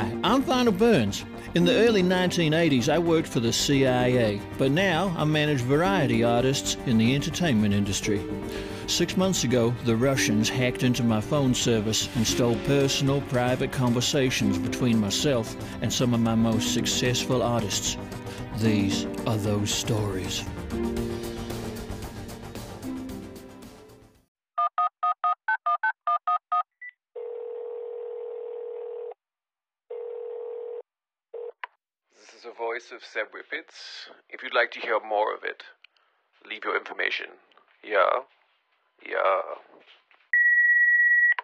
Hi, I'm Vinyl Burns. In the early 1980s, I worked for the CIA, but now I manage variety artists in the entertainment industry. Six months ago, the Russians hacked into my phone service and stole personal, private conversations between myself and some of my most successful artists. These are those stories. Voice of Seb Whippets. If you'd like to hear more of it, leave your information. Yeah. Yeah.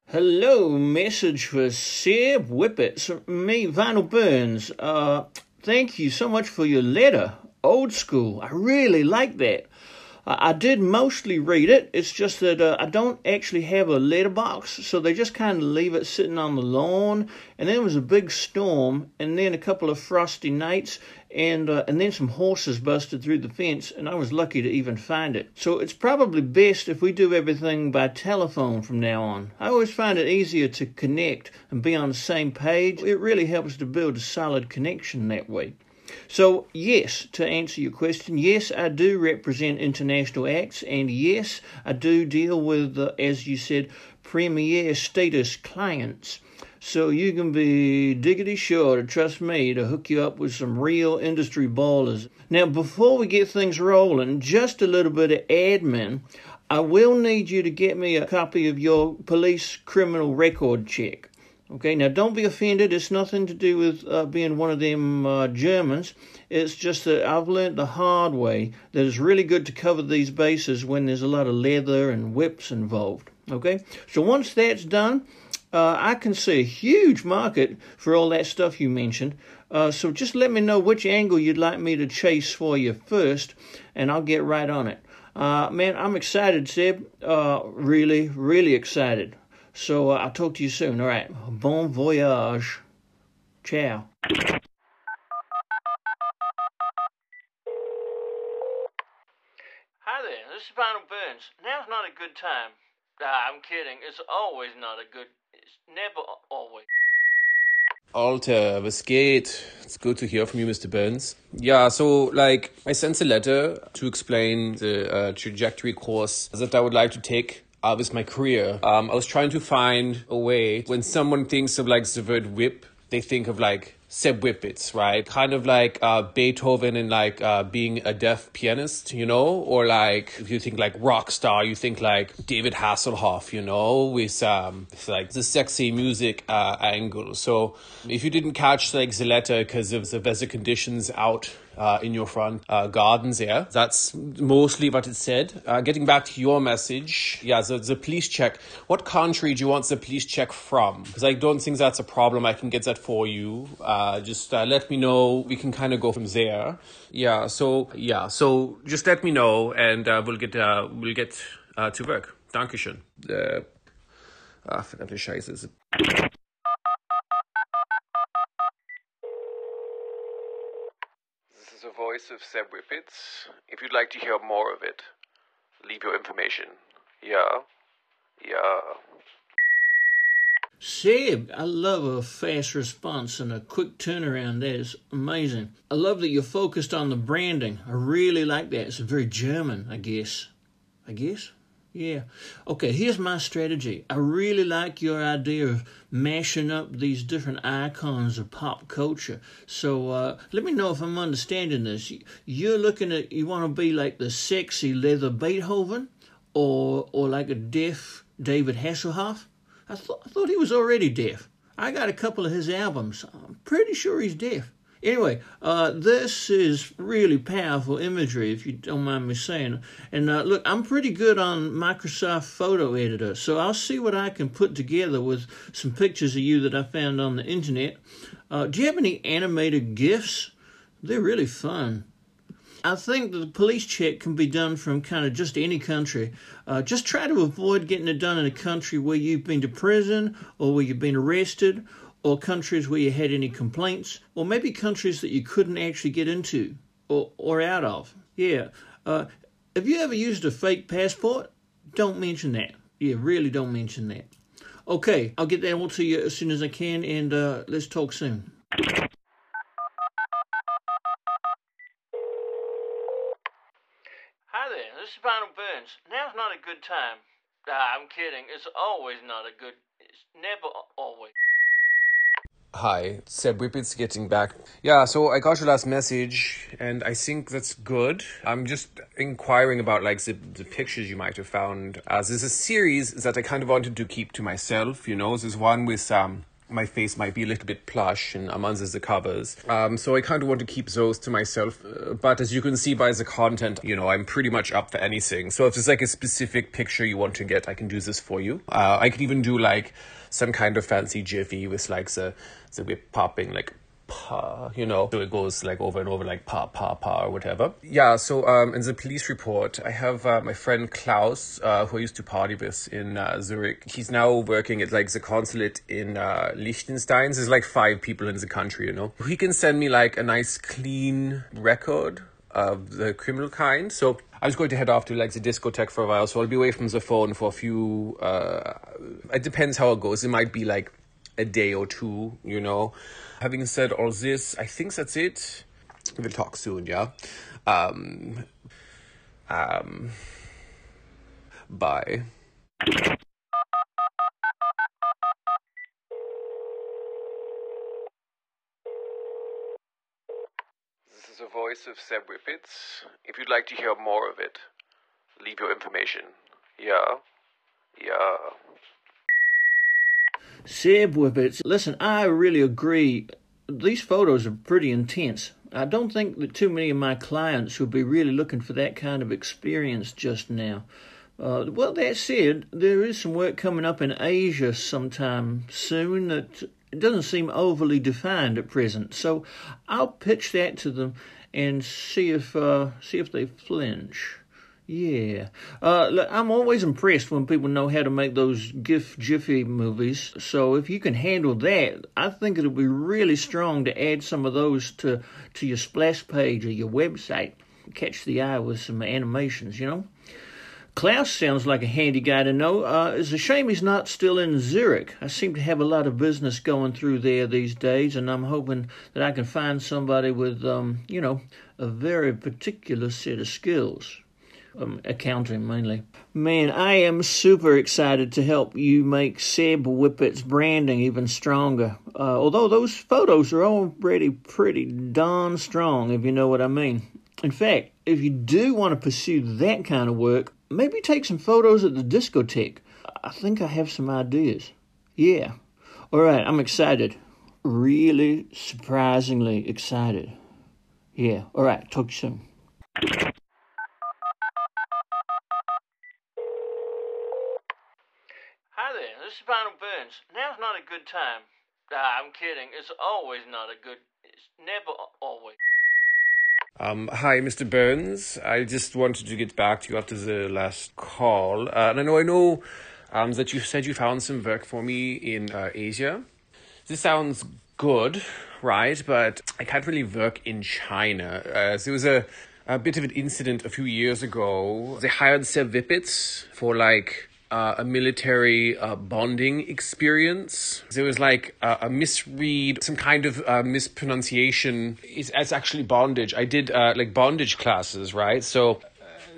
Hello, message for Seb Whippets. Me, Vinyl Burns. Uh, thank you so much for your letter. Old school. I really like that. I, did mostly read it. It's just that uh, I don't actually have a letterbox, so they just kind of leave it sitting on the lawn. And then it was a big storm, and then a couple of frosty nights, and uh, and then some horses busted through the fence, and I was lucky to even find it. So it's probably best if we do everything by telephone from now on. I always find it easier to connect and be on the same page. It really helps to build a solid connection that way. So, yes, to answer your question, yes, I do represent international acts, and yes, I do deal with, uh, as you said, premier status clients. So you can be diggity sure to trust me to hook you up with some real industry ballers. Now, before we get things rolling, just a little bit of admin. I will need you to get me a copy of your police criminal record check. Okay, now don't be offended. It's nothing to do with uh, being one of them uh, Germans. It's just that I've learned the hard way that it's really good to cover these bases when there's a lot of leather and whips involved. Okay, so once that's done, uh, I can see a huge market for all that stuff you mentioned. Uh, so just let me know which angle you'd like me to chase for you first, and I'll get right on it. Uh, man, I'm excited, Seb. Uh, really, really excited. So uh, I'll talk to you soon. All right. Bon voyage. Ciao. Hi there. This is Vinyl Burns. Now's not a good time. Ah, I'm kidding. It's always not a good. It's never always. Alter, was geht? It's good to hear from you, Mr. Burns. Yeah, so like I sent a letter to explain the uh, trajectory course that I would like to take uh, with my career. Um, I was trying to find a way when someone thinks of like the word whip, they think of like Seb Whippets, right? Kind of like uh, Beethoven and like uh, being a deaf pianist, you know? Or like if you think like rock star, you think like David Hasselhoff, you know, with um like the sexy music uh, angle. So if you didn't catch like the letter because of the weather conditions out uh, in your front uh, gardens there. That's mostly what it said. Uh, getting back to your message, yeah, the, the police check. What country do you want the police check from? Because I don't think that's a problem. I can get that for you. Uh, just uh, let me know. We can kind of go from there. Yeah. So yeah. So just let me know, and uh, we'll get we'll get to work. Dankeschön. Äh, ah, verdammte Scheiße. The voice of Seb Whippets. If you'd like to hear more of it, leave your information. Yeah. Yeah. Seb, I love a fast response and a quick turnaround. That is amazing. I love that you're focused on the branding. I really like that. It's very German, I guess. I guess? Yeah. Okay, here's my strategy. I really like your idea of mashing up these different icons of pop culture. So uh, let me know if I'm understanding this. You're looking at, you want to be like the sexy leather Beethoven or, or like a deaf David Hasselhoff? I thought I thought he was already deaf. I got a couple of his albums. I'm pretty sure he's deaf. Anyway, uh, this is really powerful imagery, if you don't mind me saying. And uh, look, I'm pretty good on Microsoft Photo Editor, so I'll see what I can put together with some pictures of you that I found on the internet. Uh, do you have any animated GIFs? They're really fun. I think the police check can be done from kind of just any country. Uh, just try to avoid getting it done in a country where you've been to prison or where you've been arrested or countries where you had any complaints or maybe countries that you couldn't actually get into or, or out of. Yeah. Uh, have you ever used a fake passport? Don't mention that. Yeah, really don't mention that. Okay, I'll get that all to you as soon as I can, and uh, let's talk soon. Hi there, this is Vinyl Burns. Now's not a good time. Ah, I'm kidding. It's always not a good. It's never always. Hi, Seb Whippet's getting back. Yeah, so I got your last message, and I think that's good. I'm just inquiring about like the, the pictures you might have found. As there's a series that I kind of wanted to keep to myself. You know, there's one with um my face might be a little bit plush and I'm under the covers. Um, so I kind of want to keep those to myself. Uh, but as you can see by the content, you know, I'm pretty much up for anything. So if there's like a specific picture you want to get, I can do this for you. Uh, I could even do like some kind of fancy jiffy with like the, the whip popping, like pa, you know, so it goes like over and over, like pa, pa, pa, or whatever. Yeah, so um, in the police report, I have uh, my friend Klaus, uh, who I used to party with in uh, Zurich. He's now working at like the consulate in uh, Liechtenstein. There's like five people in the country, you know. He can send me like a nice clean record of the criminal kind. So I was going to head off to like the discotheque for a while, so I'll be away from the phone for a few. Uh, it depends how it goes. It might be like a day or two, you know. Having said all this, I think that's it. We'll talk soon, yeah. Um, um, bye. This is the voice of Seb Whippets. If you'd like to hear more of it, leave your information. Yeah? Yeah. Seb Whippets, listen, I really agree. These photos are pretty intense. I don't think that too many of my clients would be really looking for that kind of experience just now. Uh, well, that said, there is some work coming up in Asia sometime soon that doesn't seem overly defined at present. So I'll pitch that to them and see if uh, see if they flinch. Yeah. Uh, look, I'm always impressed when people know how to make those GIF Jiffy movies. So if you can handle that, I think it'll be really strong to add some of those to, to your splash page or your website. Catch the eye with some animations, you know? Klaus sounds like a handy guy to know. Uh, it's a shame he's not still in Zurich. I seem to have a lot of business going through there these days, and I'm hoping that I can find somebody with, um, you know, a very particular set of skills um, accounting mainly. Man, I am super excited to help you make Seb Whippet's branding even stronger. Uh, although those photos are already pretty darn strong, if you know what I mean. In fact, if you do want to pursue that kind of work, maybe take some photos at the discotheque. I think I have some ideas. Yeah. All right, I'm excited. Really surprisingly excited. Yeah. All right, talk soon. Burns. Now's not a good time. Ah, I'm kidding. It's always not a good. It's never always. Um, hi, Mr. Burns. I just wanted to get back to you after the last call. Uh, and I know, I know um, that you said you found some work for me in uh, Asia. This sounds good, right? But I can't really work in China. Uh, there was a, a bit of an incident a few years ago. They hired Seb Whippets for like uh, a military uh, bonding experience. There was like a misread, some kind of uh, mispronunciation. It's, it's actually bondage. I did uh, like bondage classes, right? So uh,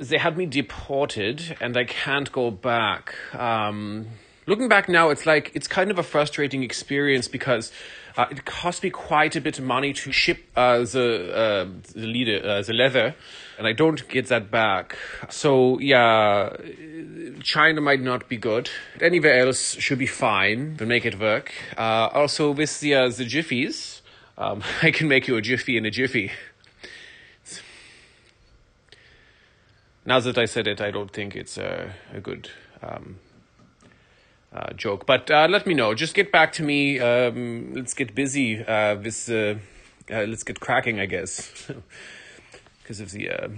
they had me deported and I can't go back. Um, looking back now, it's like it's kind of a frustrating experience because uh, it cost me quite a bit of money to ship uh, the uh, the leader uh, the leather, and I don't get that back. So yeah, China might not be good. Anywhere else should be fine. To make it work. Uh, also with the uh, the jiffies, um, I can make you a jiffy in a jiffy. Now that I said it, I don't think it's a, a good um, uh, joke. But uh, let me know. Just get back to me. Um, let's get busy uh, with. Uh, uh, let's get cracking, I guess, because of the. Uh...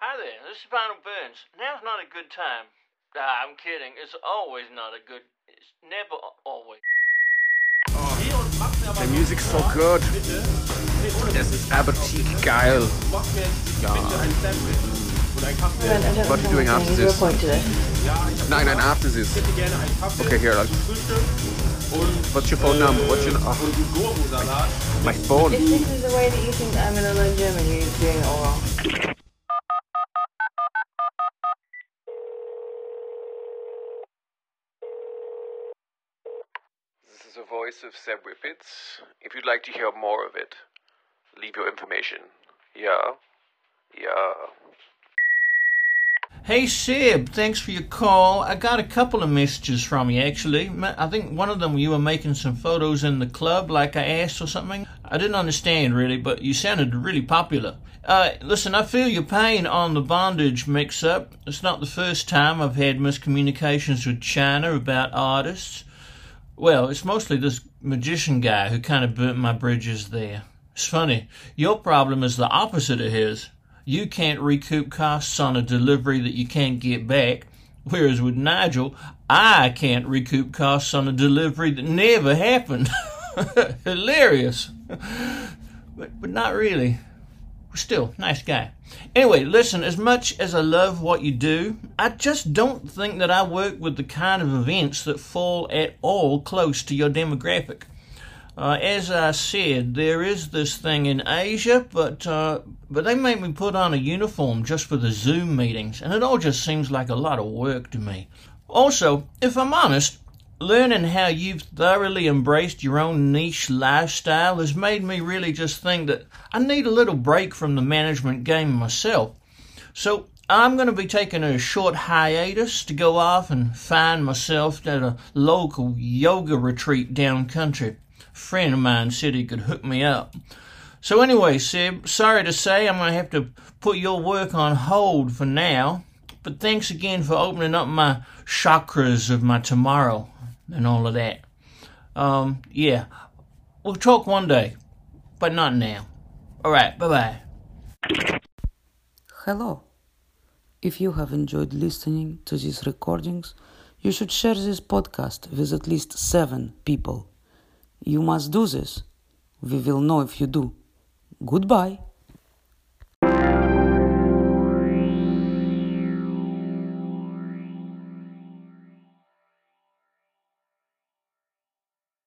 Hi there, this is Vinyl Burns. Now's not a good time. Ah, I'm kidding. It's always not a good. It's never always. The music's so good. Es ist aber geil. Ja. What are you doing after this? Nein, nein, after this. Okay, here. Like, what's your phone number? What's your... Oh, my phone. If this is the way that you think I'm to learn German, you're doing it all wrong. Is the voice of Seb Whippets. If you'd like to hear more of it, leave your information. Yeah. Yeah. Hey Seb, thanks for your call. I got a couple of messages from you actually. I think one of them you were making some photos in the club like I asked or something. I didn't understand really, but you sounded really popular. Uh, listen, I feel your pain on the bondage mix up. It's not the first time I've had miscommunications with China about artists. Well, it's mostly this magician guy who kind of burnt my bridges there. It's funny. Your problem is the opposite of his. You can't recoup costs on a delivery that you can't get back, whereas with Nigel, I can't recoup costs on a delivery that never happened. Hilarious. But, but not really. Still, nice guy. Anyway, listen, as much as I love what you do, I just don't think that I work with the kind of events that fall at all close to your demographic. Uh, as I said, there is this thing in Asia, but uh, but they make me put on a uniform just for the Zoom meetings, and it all just seems like a lot of work to me. Also, if I'm honest, learning how you've thoroughly embraced your own niche lifestyle has made me really just think that I need a little break from the management game myself. So I'm going to be taking a short hiatus to go off and find myself at a local yoga retreat down country. A friend of mine said he could hook me up. So anyway, Seb, sorry to say I'm going to have to put your work on hold for now. But thanks again for opening up my chakras of my tomorrow and all of that. Um, yeah, we'll talk one day, but not now. All right, bye bye. Hello. If you have enjoyed listening to these recordings, you should share this podcast with at least seven people. You must do this. We will know if you do. Goodbye.